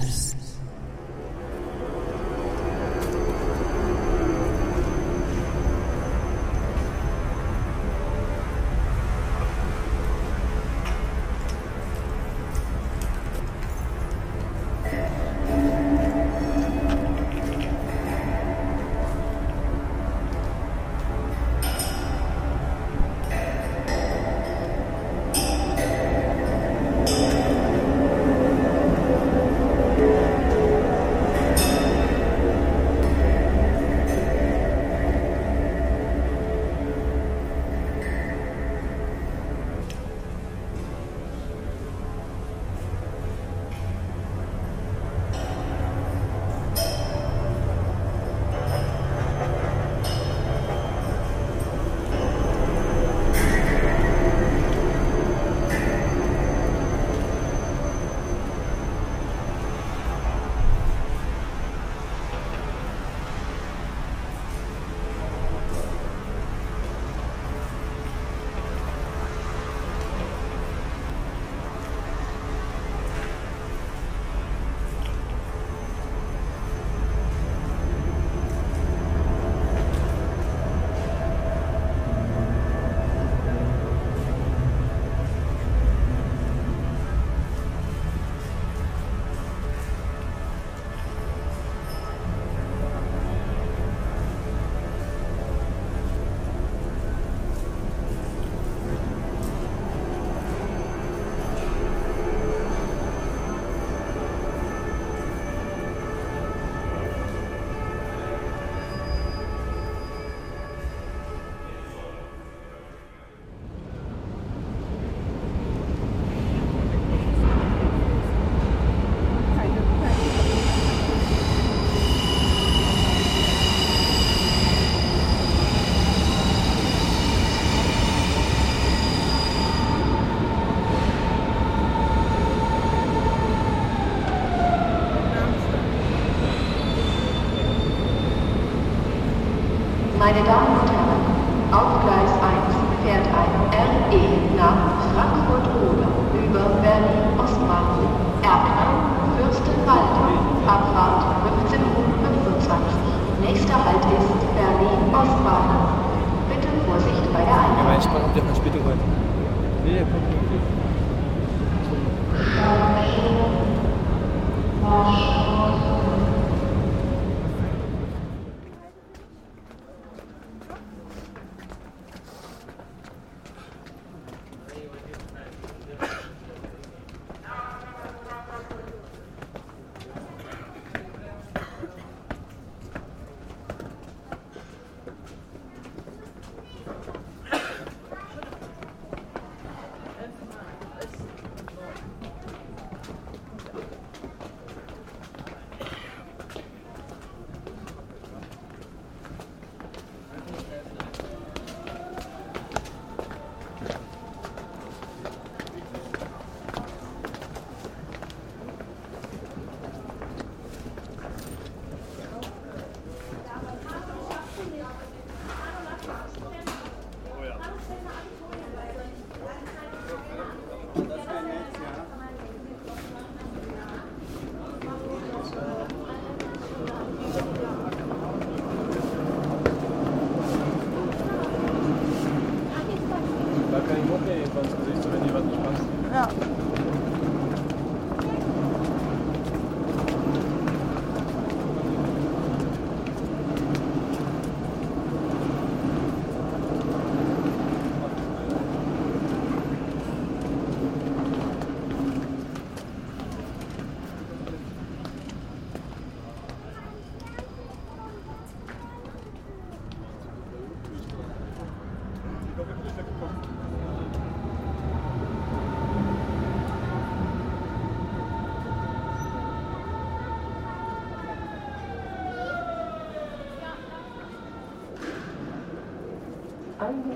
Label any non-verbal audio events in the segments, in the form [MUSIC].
Buzz.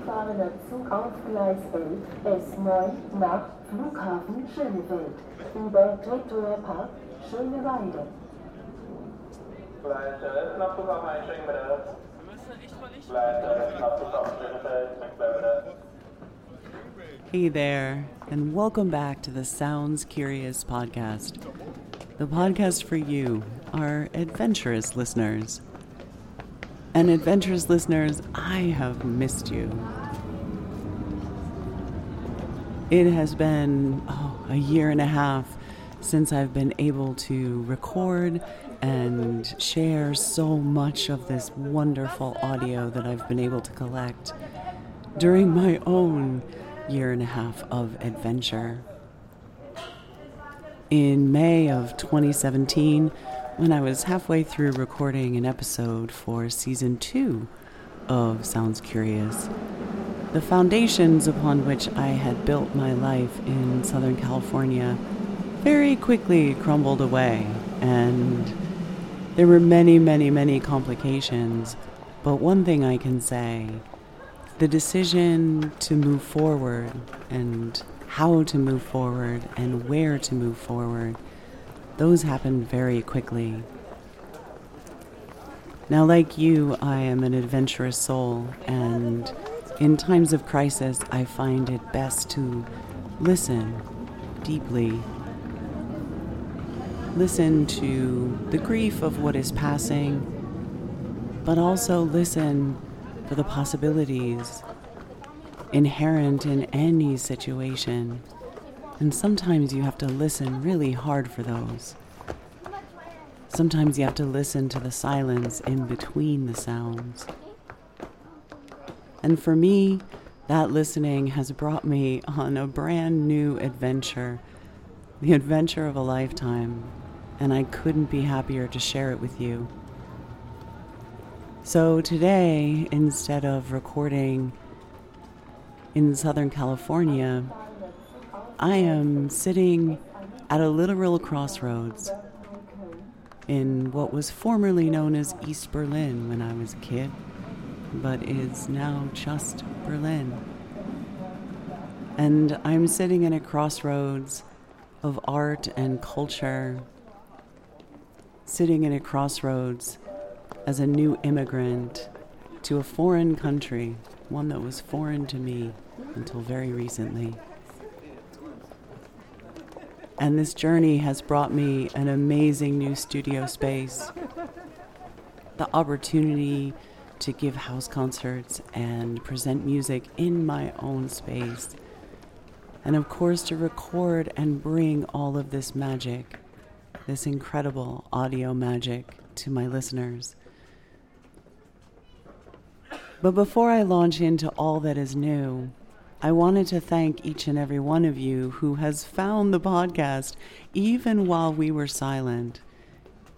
Eingefahrener Zug auf Gleis 11 S9 nach Flughafen Schönefeld über Treptower Park Schöneweide. Gleis 11 nach Flughafen einsteigen bitte. Gleis 11 nach Flughafen Schönefeld, bitte. Hey there, and welcome back to the Sounds Curious podcast. the podcast for you, our adventurous listeners. And adventurous listeners, I have missed you. It has been oh, a year and a half since I've been able to record and share so much of this wonderful audio that I've been able to collect during my own year and a half of adventure. In May of 2017, when I was halfway through recording an episode for season two of Sounds Curious, the foundations upon which I had built my life in Southern California very quickly crumbled away, and there were many, many, many complications. But one thing I can say the decision to move forward and how to move forward and where to move forward, those happened very quickly. Now, like you, I am an adventurous soul, and in times of crisis, I find it best to listen deeply. Listen to the grief of what is passing, but also listen for the possibilities inherent in any situation. And sometimes you have to listen really hard for those. Sometimes you have to listen to the silence in between the sounds. And for me, that listening has brought me on a brand new adventure, the adventure of a lifetime, and I couldn't be happier to share it with you. So today, instead of recording in Southern California, I am sitting at a literal crossroads in what was formerly known as East Berlin when I was a kid but is now just Berlin. And I'm sitting in a crossroads of art and culture, sitting in a crossroads as a new immigrant to a foreign country, one that was foreign to me until very recently. And this journey has brought me an amazing new studio space, the opportunity to give house concerts and present music in my own space. And of course, to record and bring all of this magic, this incredible audio magic, to my listeners. But before I launch into all that is new, I wanted to thank each and every one of you who has found the podcast even while we were silent.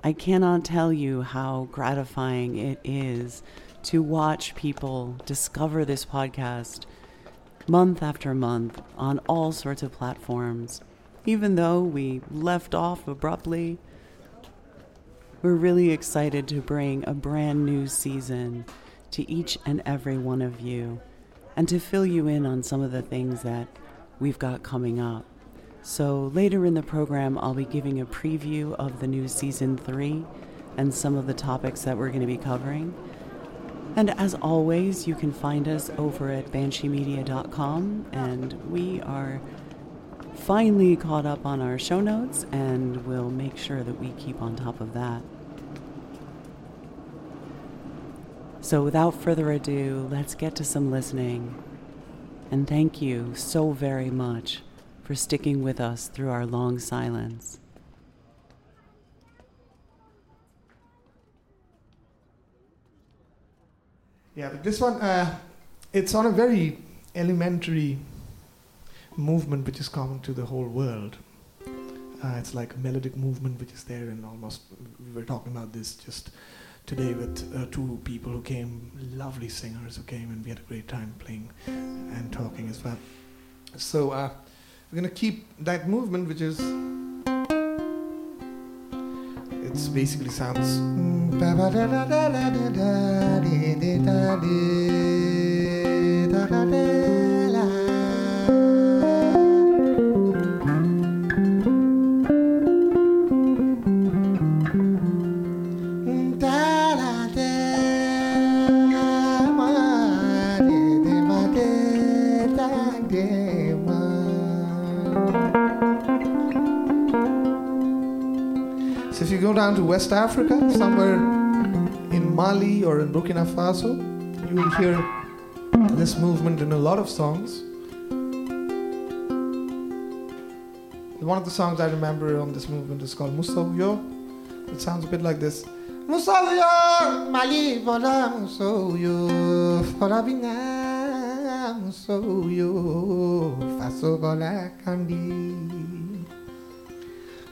I cannot tell you how gratifying it is to watch people discover this podcast month after month on all sorts of platforms. Even though we left off abruptly, we're really excited to bring a brand new season to each and every one of you and to fill you in on some of the things that we've got coming up. So, later in the program, I'll be giving a preview of the new season three and some of the topics that we're going to be covering. And as always, you can find us over at bansheemedia.com, and we are finally caught up on our show notes, and we'll make sure that we keep on top of that. So, without further ado, let's get to some listening. And thank you so very much for sticking with us through our long silence. Yeah, but this one, uh, it's on a very elementary movement which is common to the whole world. Uh, it's like a melodic movement which is there, and almost we were talking about this just today with uh, two people who came, lovely singers who came, and we had a great time playing and talking as well. So uh, we're going to keep that movement, which is it's basically sounds. Mm-hmm. Go down to West Africa, somewhere in Mali or in Burkina Faso, you will hear this movement in a lot of songs. One of the songs I remember on this movement is called Musoyo. It sounds a bit like this. Musoyo, Mali, Vola, Musoyo, Forabina, Musoyo, Faso, Vola, Kandi.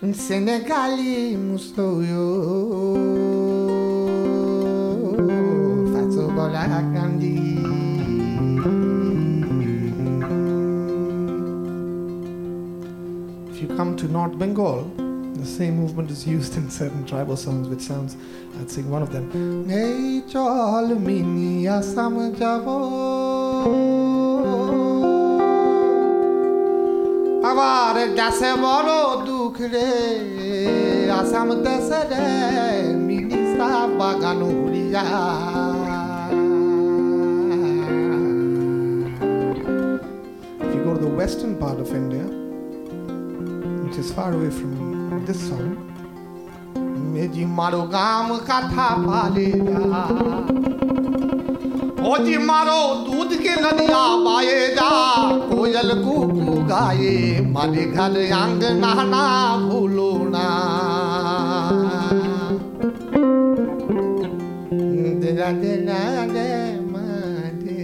Senegali, Musoyo, Faso, Vola, Kandi. If you come to North Bengal, the same movement is used in certain tribal songs, which sounds, I'd sing one of them. Hey, chol mini asam jabo. আবার দেশে বড় দুঃখ if you go to the western part of India, which is far away from this song, মেজি মারো gam katha পালে ओ मारो दूध के नदिया बाए जा कोयल कुकू गाए मारे घर अंग नहना भूलो ना दिला दिला दे मारे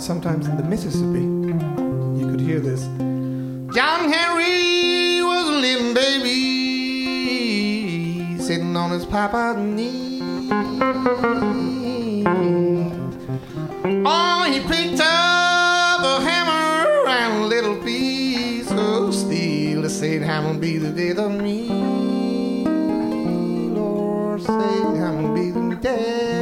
sometimes in the Mississippi, you could hear this. John Henry on his papa's knee. Oh, he picked up a hammer and a little piece of steel to say hammer be the death of me. Lord, say hammer be the death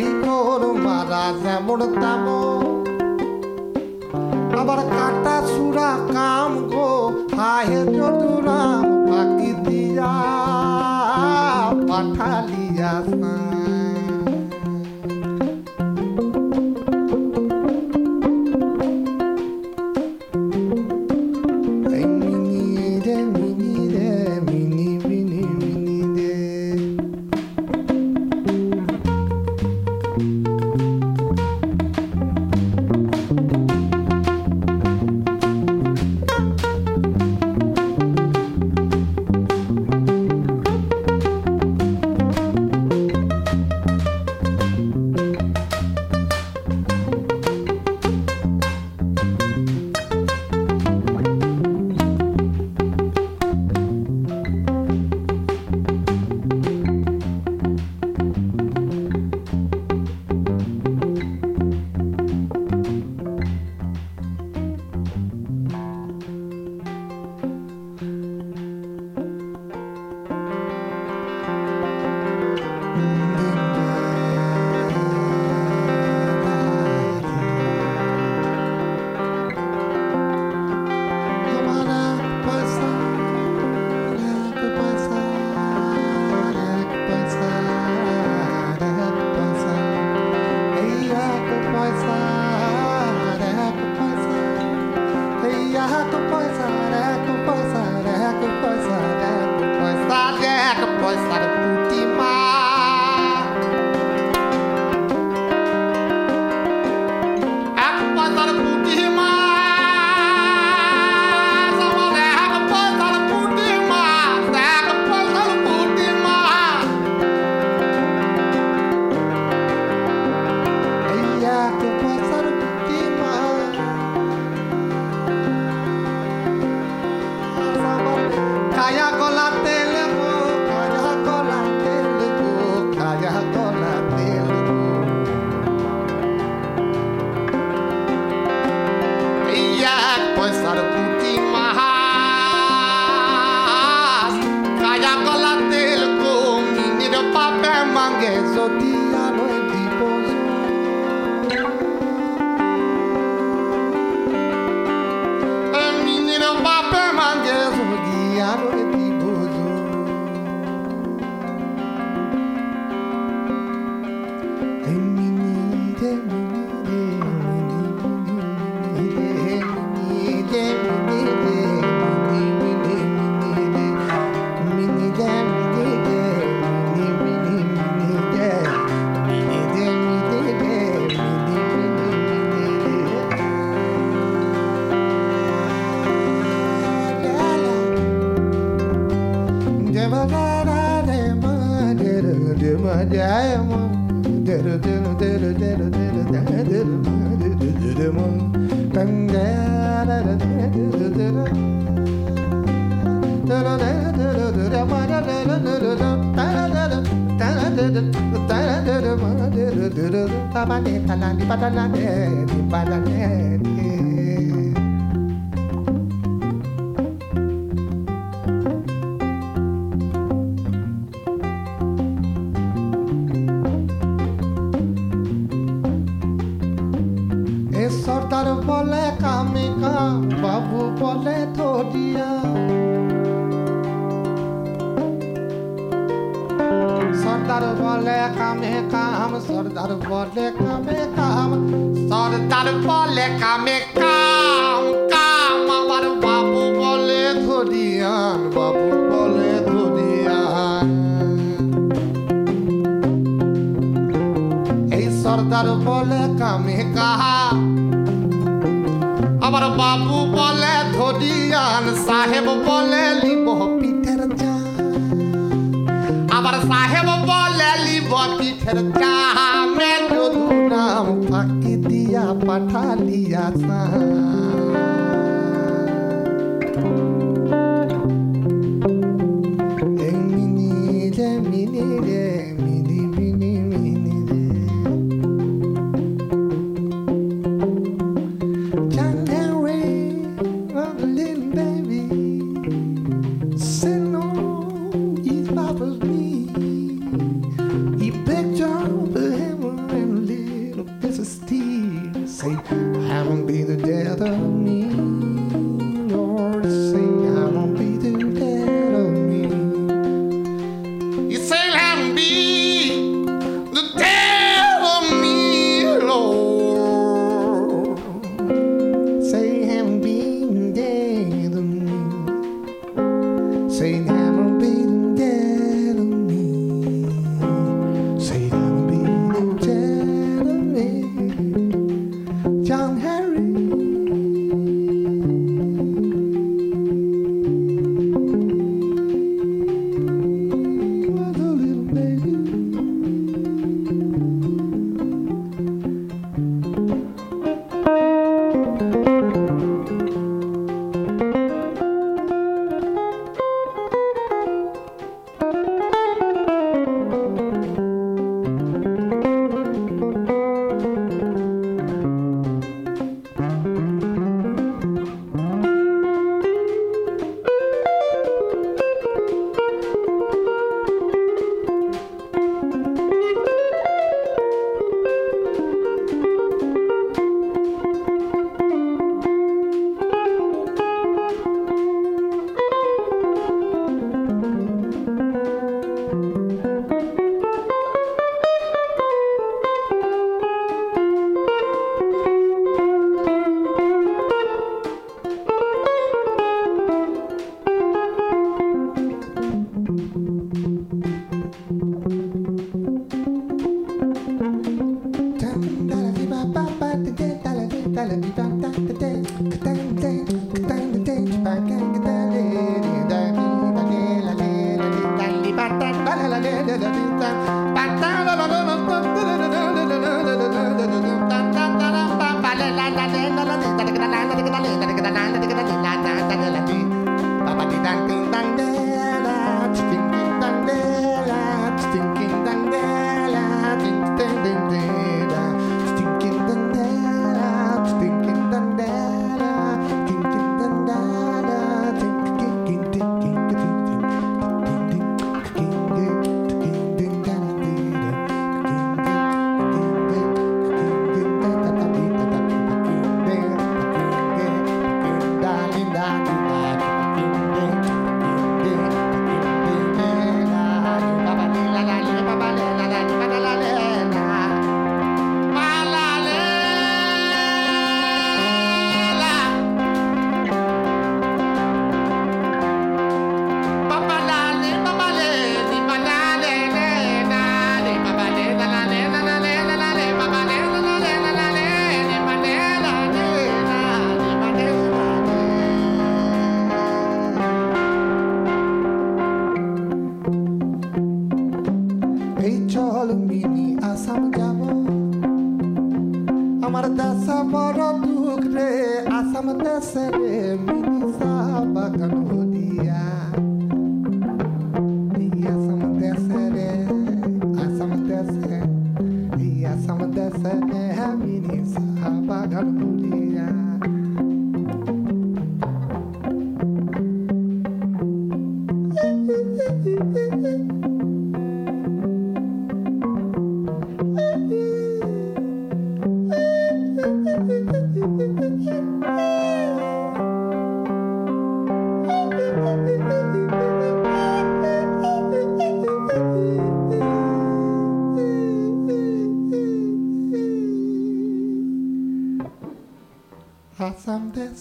বাড়ি তোর মারা যেমন তেমন। আবার কাটা সুরা কাম গো হাহে চতুরাম বাকি দিয়া পাঠালিয়া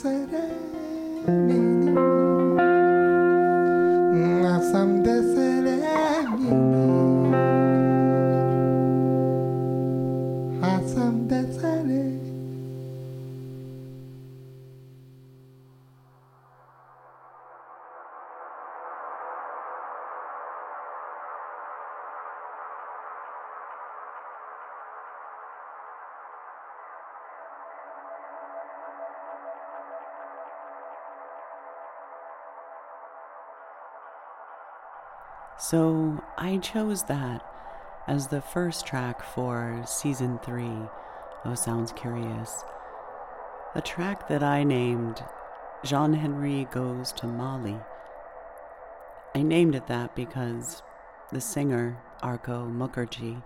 Asam So I chose that as the first track for season three of Sounds Curious. A track that I named John Henry Goes to Mali. I named it that because the singer, Arko Mukherjee,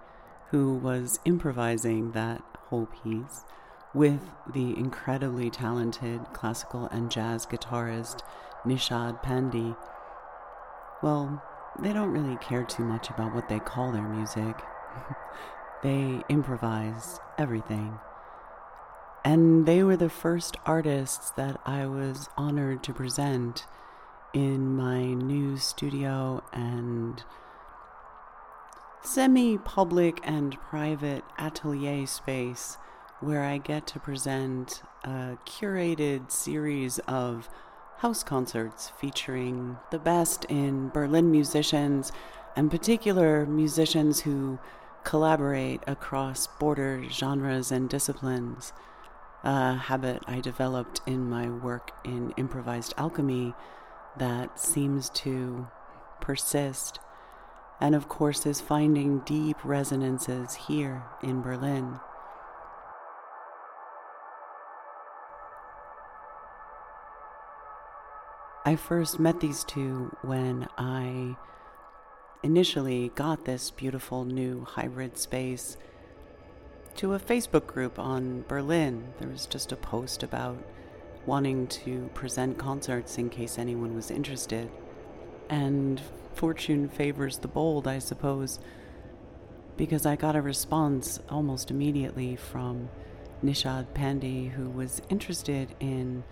who was improvising that whole piece with the incredibly talented classical and jazz guitarist Nishad Pandey, well, they don't really care too much about what they call their music. [LAUGHS] they improvise everything. And they were the first artists that I was honored to present in my new studio and semi public and private atelier space where I get to present a curated series of house concerts featuring the best in Berlin musicians and particular musicians who collaborate across border genres and disciplines. A habit I developed in my work in improvised alchemy that seems to persist, and of course is finding deep resonances here in Berlin. I first met these two when I initially got this beautiful new hybrid space to a Facebook group on Berlin. There was just a post about wanting to present concerts in case anyone was interested. And fortune favors the bold, I suppose, because I got a response almost immediately from Nishad Pandey, who was interested in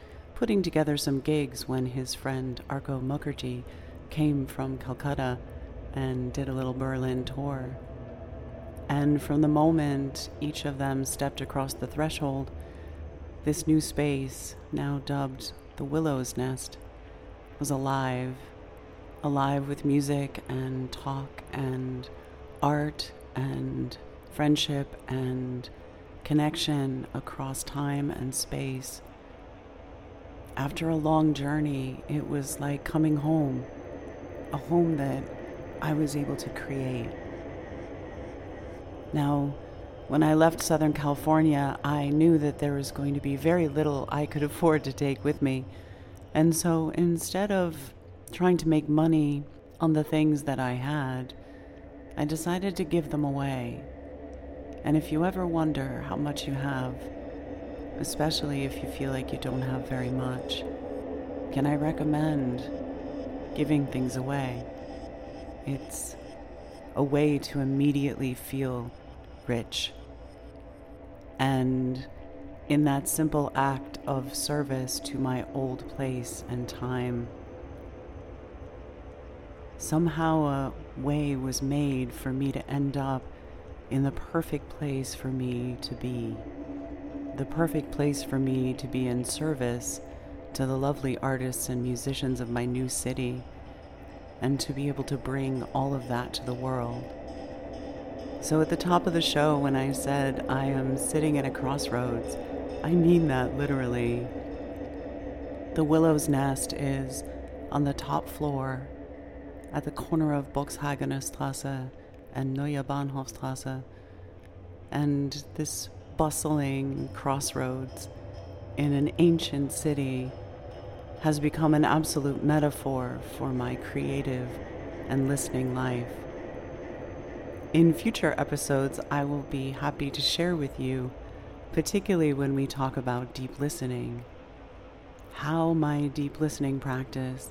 putting together some gigs when his friend Arko Mukherjee came from Calcutta and did a little Berlin tour. And from the moment each of them stepped across the threshold, this new space, now dubbed the Willow's Nest, was alive. Alive with music and talk and art and friendship and connection across time and space. After a long journey, it was like coming home, a home that I was able to create. Now, when I left Southern California, I knew that there was going to be very little I could [LAUGHS] afford to take with me. And so instead of trying to make money on the things that I had, I decided to give them away. And if you ever wonder how much you have, especially if you feel like you don't have very much, can I recommend giving things away? It's a way to immediately feel rich. And in that simple act of service to my old place and time, somehow a way was made for me to end up in the perfect place for me to be. The perfect place for me to be in service to the lovely artists and musicians of my new city, and to be able to bring all of that to the world. So, at the top of the show, when I said I am sitting at a crossroads, I mean that literally. The Willow's Nest is on the top floor at the corner of Boxhagener Straße and Neue Bahnhofstraße, and this bustling crossroads in an ancient city has become an absolute metaphor for my creative and listening life. In future episodes, I will be happy to share with you, particularly when we talk about deep listening, how my deep listening practice,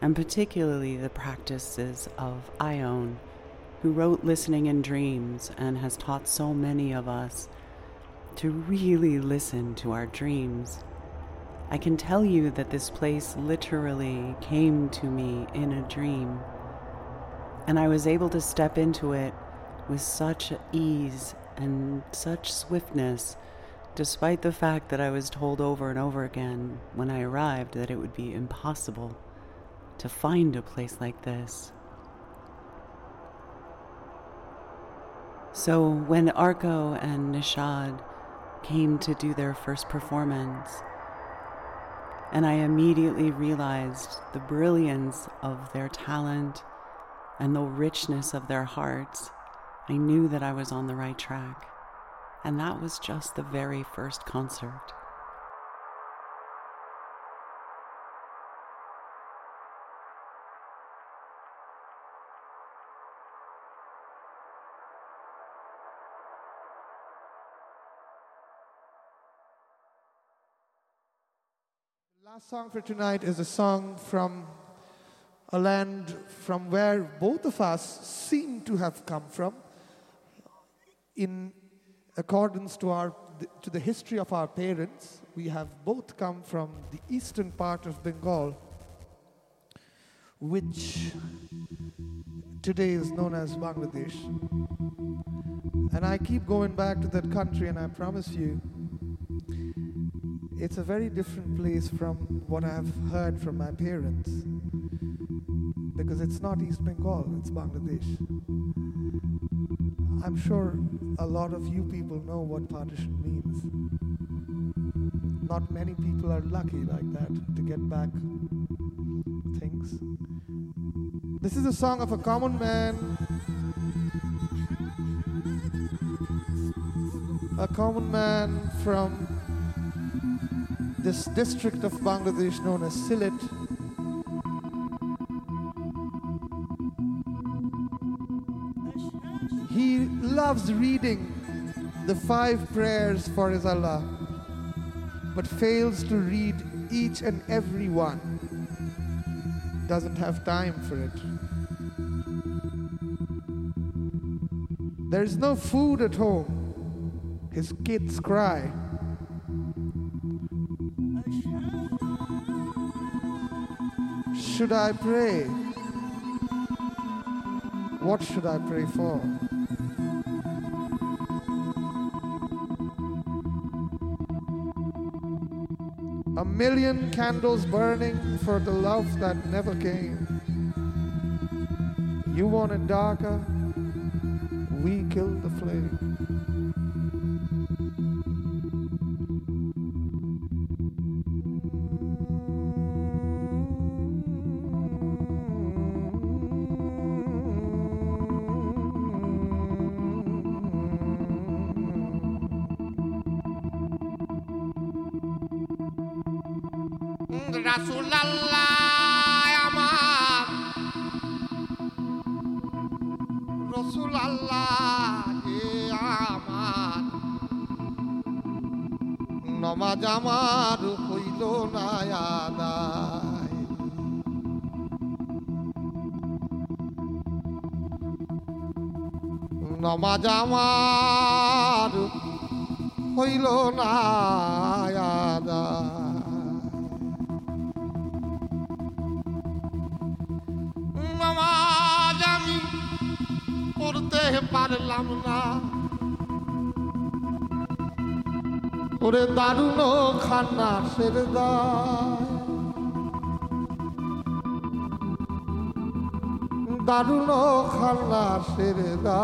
and particularly the practices of Ione, who wrote Listening in Dreams and has taught so many of us to really listen to our dreams. I can tell you that this place literally came to me in a dream and I was able to step into it with such ease and such swiftness, despite the fact that I was told over and over again when I arrived that it would be impossible to find a place like this. So when Arko and Nishad came to do their first performance, and I immediately realized the brilliance of their talent and the richness of their hearts, I knew that I was on the right track. And that was just the very first concert. Last song for tonight is a song from a land from where both of us seem to have come from. In accordance to our to the history of our parents we have both come from the eastern part of bengal which today is known as bangladesh. And i keep going back to that country and i promise you it's a very different place from what I've heard from my parents. Because it's not East Bengal, it's Bangladesh. I'm sure a lot of you people know what partition means. Not many people are lucky like that to get back things. This is a song of a common man a common man from this district of Bangladesh known as Sylhet. He loves reading the five prayers for his Allah, but fails to read each and every one. Doesn't have time for it. There is no food at home. His kids cry. Should I pray? What should I pray for? A million candles burning for the love that never came. You want it darker? We killed the flame. রসুলাল্লাহ যে আমার। নমাজ আমার হইল না আদায়। নমাজ আমার হইল না করতে পারলাম না। ওরে দারুণ খান্না সেরে দারুণ খান্না সেরে দা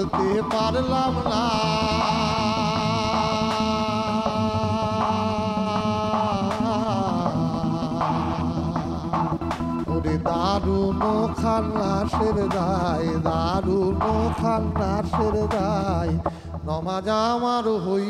ছাড়তে পারলাম না। ওরে দারুণ খান্না সের দায়, দারুণ খান্না সের দায়। নমাজ আমার হই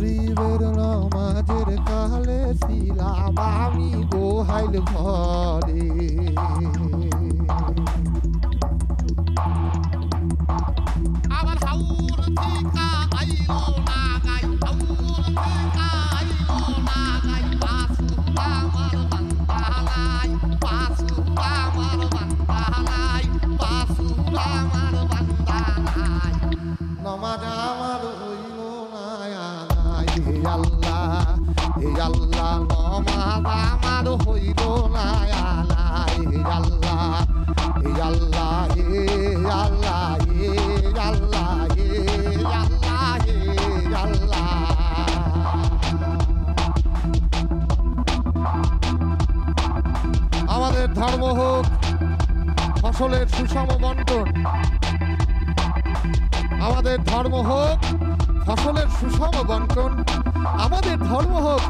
river lama jere kale bami go hail bhale amar haur thika aiyo na gai haur thika aiyo na gai pasu amar আমাদের ধর্ম হোক, ফসলের সুষম বন্টন। আমাদের ধর্ম হোক, ফসলের সুষম বন্টন। আমাদের ধর্ম হোক,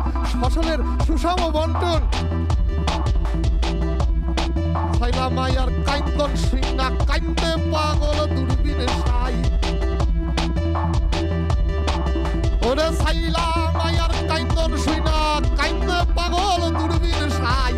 ফসলের সুষম বন্টন। হইলাম আয়ার কাইন্দন সিনা কাইন্দে পাগল দূরবীনে সাই। ওরে সাইলাম আয়ার কাইন্দন সিনা কাইন্দে পাগল দূরবীনে সাই।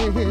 Hey, hey,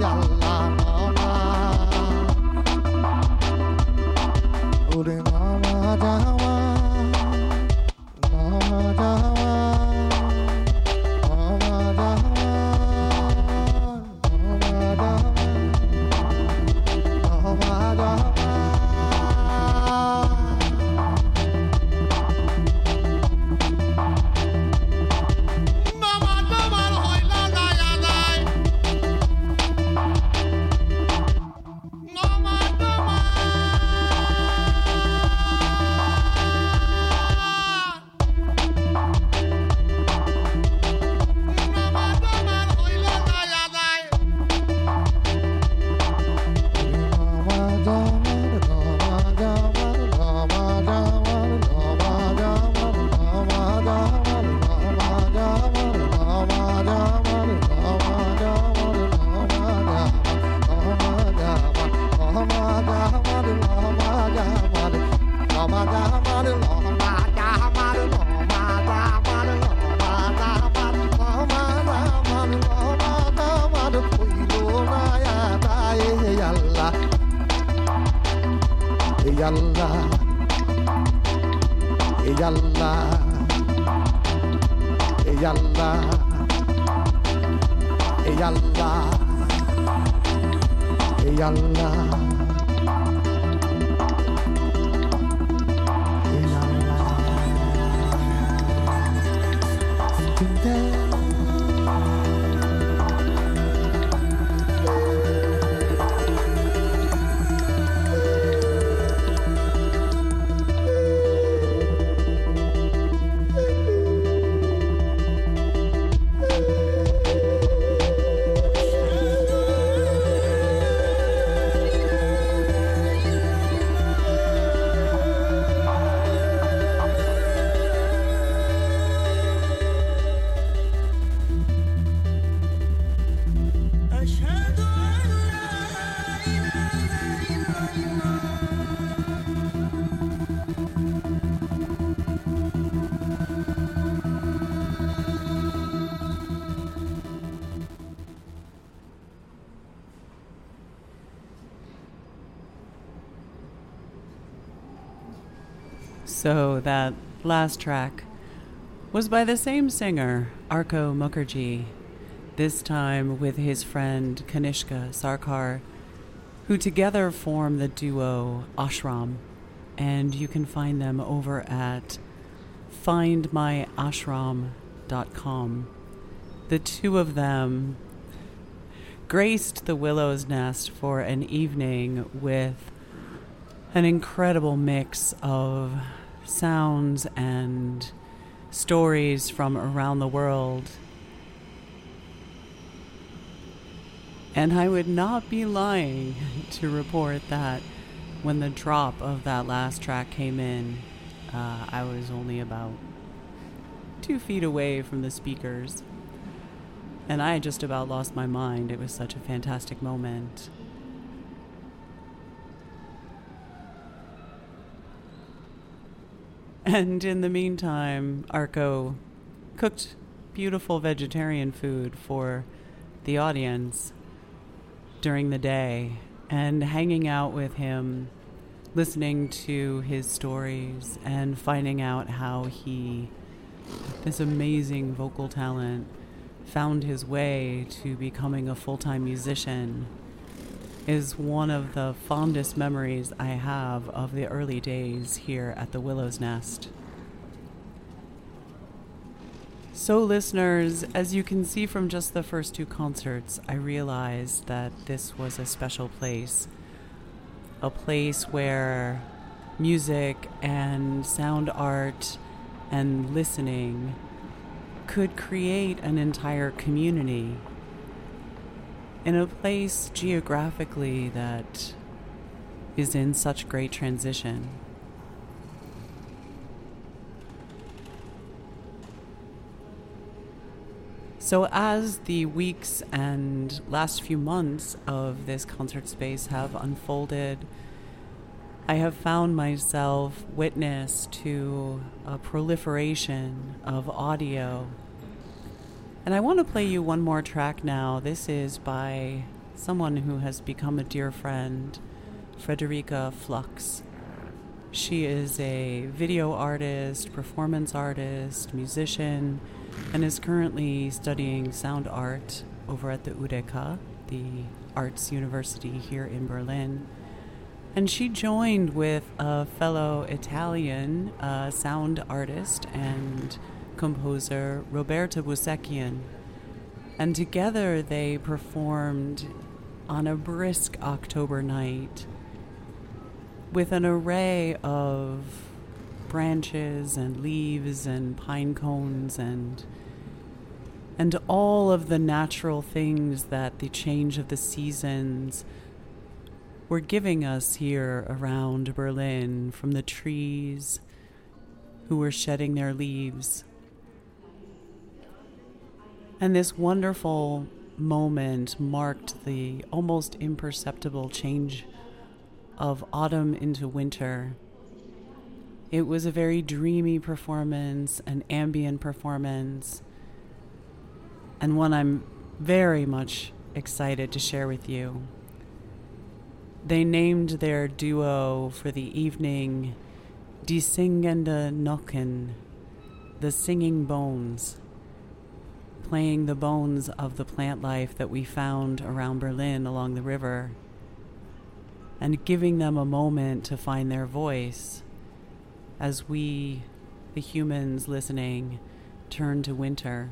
So that last track was by the same singer, Arko Mukherjee, this time with his friend Kanishka Sarkar, who together form the duo Ashram, and you can find them over at findmyashram.com. The two of them graced the Willow's Nest for an evening with an incredible mix of sounds and stories from around the world. And I would not be lying [LAUGHS] to report that when the drop of that last track came in, uh, I was only about two feet away from the speakers. And I just about lost my mind. It was such a fantastic moment. And in the meantime, Arko cooked beautiful vegetarian food for the audience during the day and hanging out with him, listening to his stories and finding out how he, this amazing vocal talent, found his way to becoming a full time musician is one of the fondest memories I have of the early days here at the Willow's Nest. So, listeners, as you can see from just the first two concerts, I realized that this was a special place. A place where music and sound art and listening could create an entire community in a place geographically that is in such great transition. So, as the weeks and last few months of this concert space have unfolded, I have found myself witness to a proliferation of audio and I want to play you one more track now. This is by someone who has become a dear friend, Frederica Flux. She is a video artist, performance artist, musician, and is currently studying sound art over at the UDK, the arts university here in Berlin. And she joined with a fellow Italian uh, sound artist and composer Roberta Busekian, and together they performed on a brisk October night with an array of branches and leaves and pine cones and and all of the natural things that the change of the seasons were giving us here around Berlin from the trees who were shedding their leaves and this wonderful moment marked the almost imperceptible change of autumn into winter. It was a very dreamy performance, an ambient performance, and one I'm very much excited to share with you. They named their duo for the evening Die Singende Knochen, the Singing Bones playing the bones of the plant life that we found around Berlin along the river and giving them a moment to find their voice as we, the humans listening, turn to winter.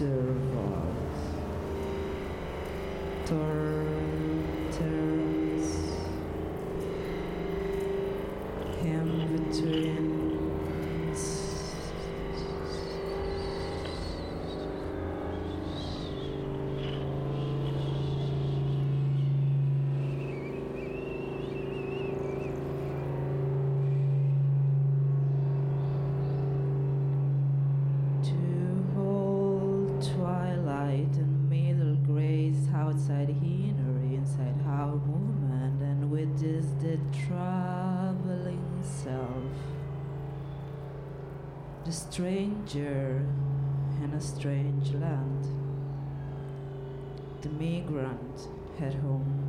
Intervals. Torterance. Stranger in a strange land, the migrant at home.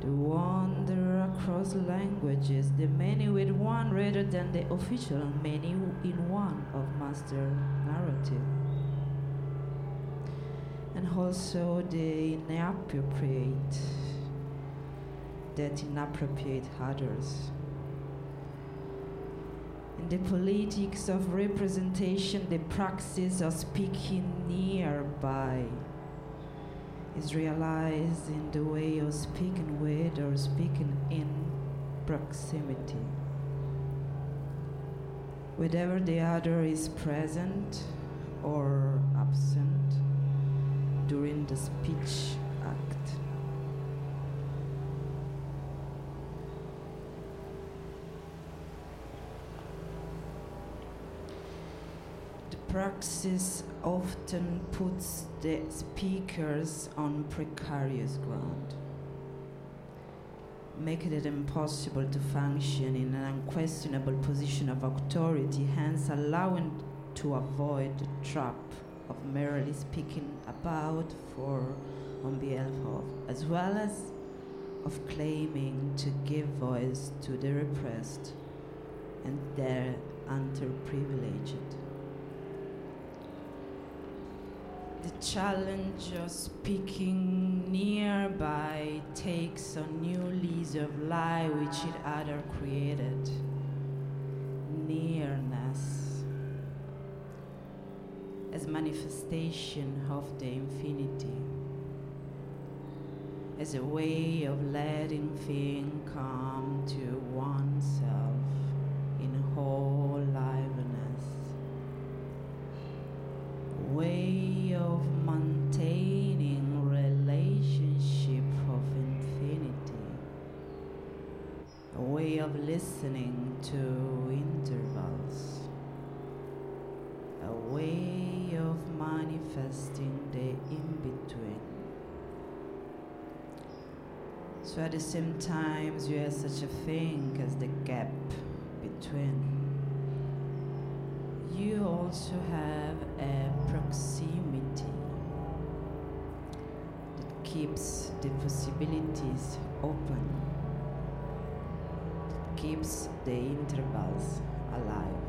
The wander across languages, the many with one rather than the official many in one of master narrative. And also the inappropriate that inappropriate others. The politics of representation, the praxis of speaking nearby is realized in the way of speaking with or speaking in proximity. Whether the other is present or absent during the speech act. The praxis often puts the speakers on precarious ground, making it impossible to function in an unquestionable position of authority, hence allowing to avoid the trap of merely speaking about, for, on behalf of, as well as of claiming to give voice to the repressed and their underprivileged. The challenge of speaking nearby takes a new lease of life which it other created. Nearness. As manifestation of the infinity, as a way of letting thing come to oneself in whole listening to intervals. A way of manifesting the in-between. So at the same time you have such a thing as the gap between. You also have a proximity that keeps the possibilities open, keeps the intervals alive.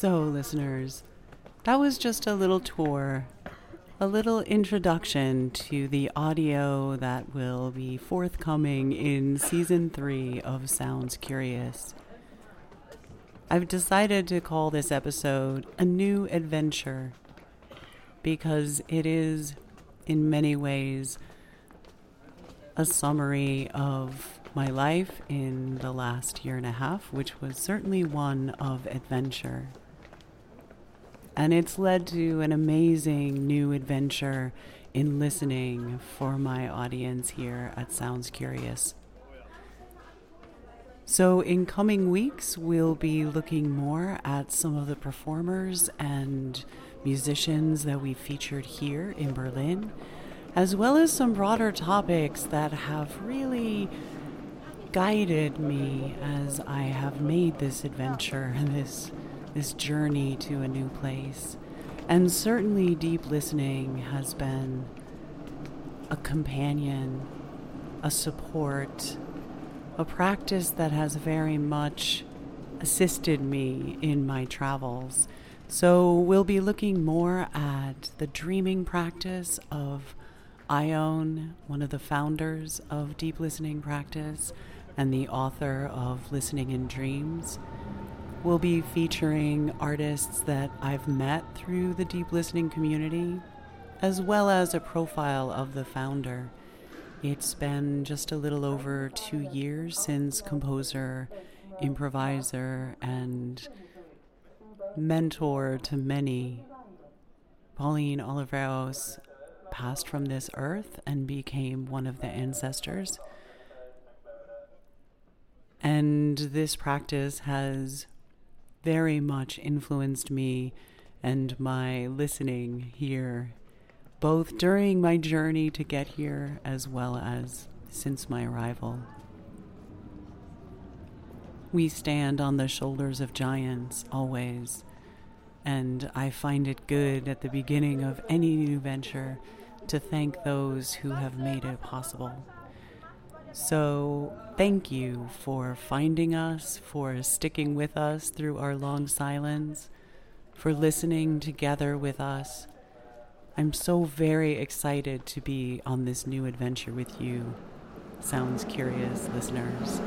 So, listeners, that was just a little tour, a little introduction to the audio that will be forthcoming in season three of Sounds Curious. I've decided to call this episode A New Adventure because it is, in many ways, a summary of my life in the last year and a half, which was certainly one of adventure. And it's led to an amazing new adventure in listening for my audience here at Sounds Curious. So, in coming weeks, we'll be looking more at some of the performers and musicians that we featured here in Berlin, as well as some broader topics that have really guided me as I have made this adventure this this journey to a new place. And certainly deep listening has been a companion, a support, a practice that has very much assisted me in my travels. So, we'll be looking more at the dreaming practice of Ione, one of the founders of Deep Listening Practice and the author of Listening in Dreams. We'll be featuring artists that I've met through the Deep Listening community, as well as a profile of the founder. It's been just a little over two years since composer, improviser, and mentor to many, Pauline Oliveros, passed from this earth and became one of the ancestors. And this practice has very much influenced me and my listening here both during my journey to get here as well as since my arrival. We stand on the shoulders of giants always, and I find it good at the beginning of any new venture to thank those who have made it possible. So, thank you for finding us, for sticking with us through our long silence, for listening together with us I'm so very excited to be on this new adventure with you, Sounds Curious listeners.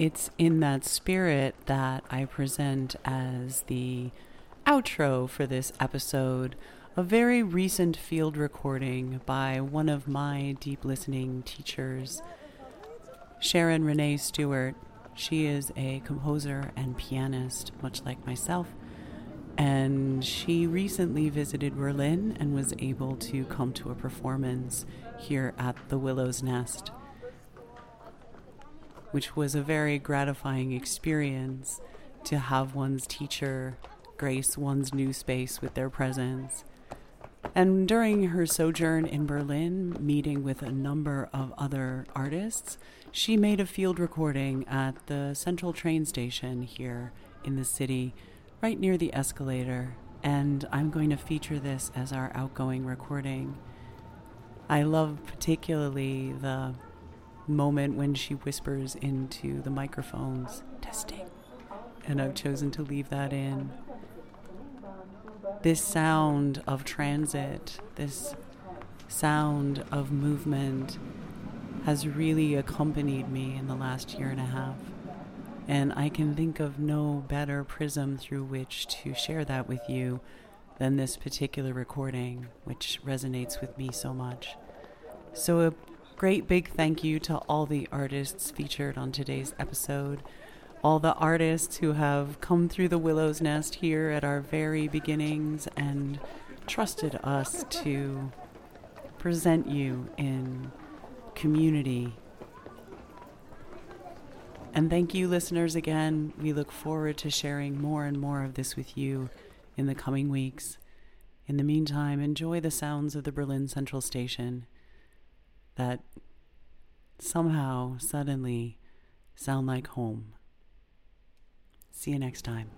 It's in that spirit that I present as the outro for this episode a very recent field recording by one of my deep listening teachers, Sharon Renee Stewart. She is a composer and pianist, much like myself. And she recently visited Berlin and was able to come to a performance here at the Willow's Nest, which was a very gratifying experience to have one's teacher grace one's new space with their presence and during her sojourn in Berlin, meeting with a number of other artists, she made a field recording at the central train station here in the city, right near the escalator. And I'm going to feature this as our outgoing recording. I love particularly the moment when she whispers into the microphones, testing. And I've chosen to leave that in this sound of transit, this sound of movement has really accompanied me in the last year and a half. And I can think of no better prism through which to share that with you than this particular recording, which resonates with me so much. So, a great big thank you to all the artists featured on today's episode all the artists who have come through the Willow's Nest here at our very beginnings and trusted us to present you in community. And thank you, listeners, again. We look forward to sharing more and more of this with you in the coming weeks. In the meantime, enjoy the sounds of the Berlin Central Station that somehow, suddenly, sound like home. See you next time.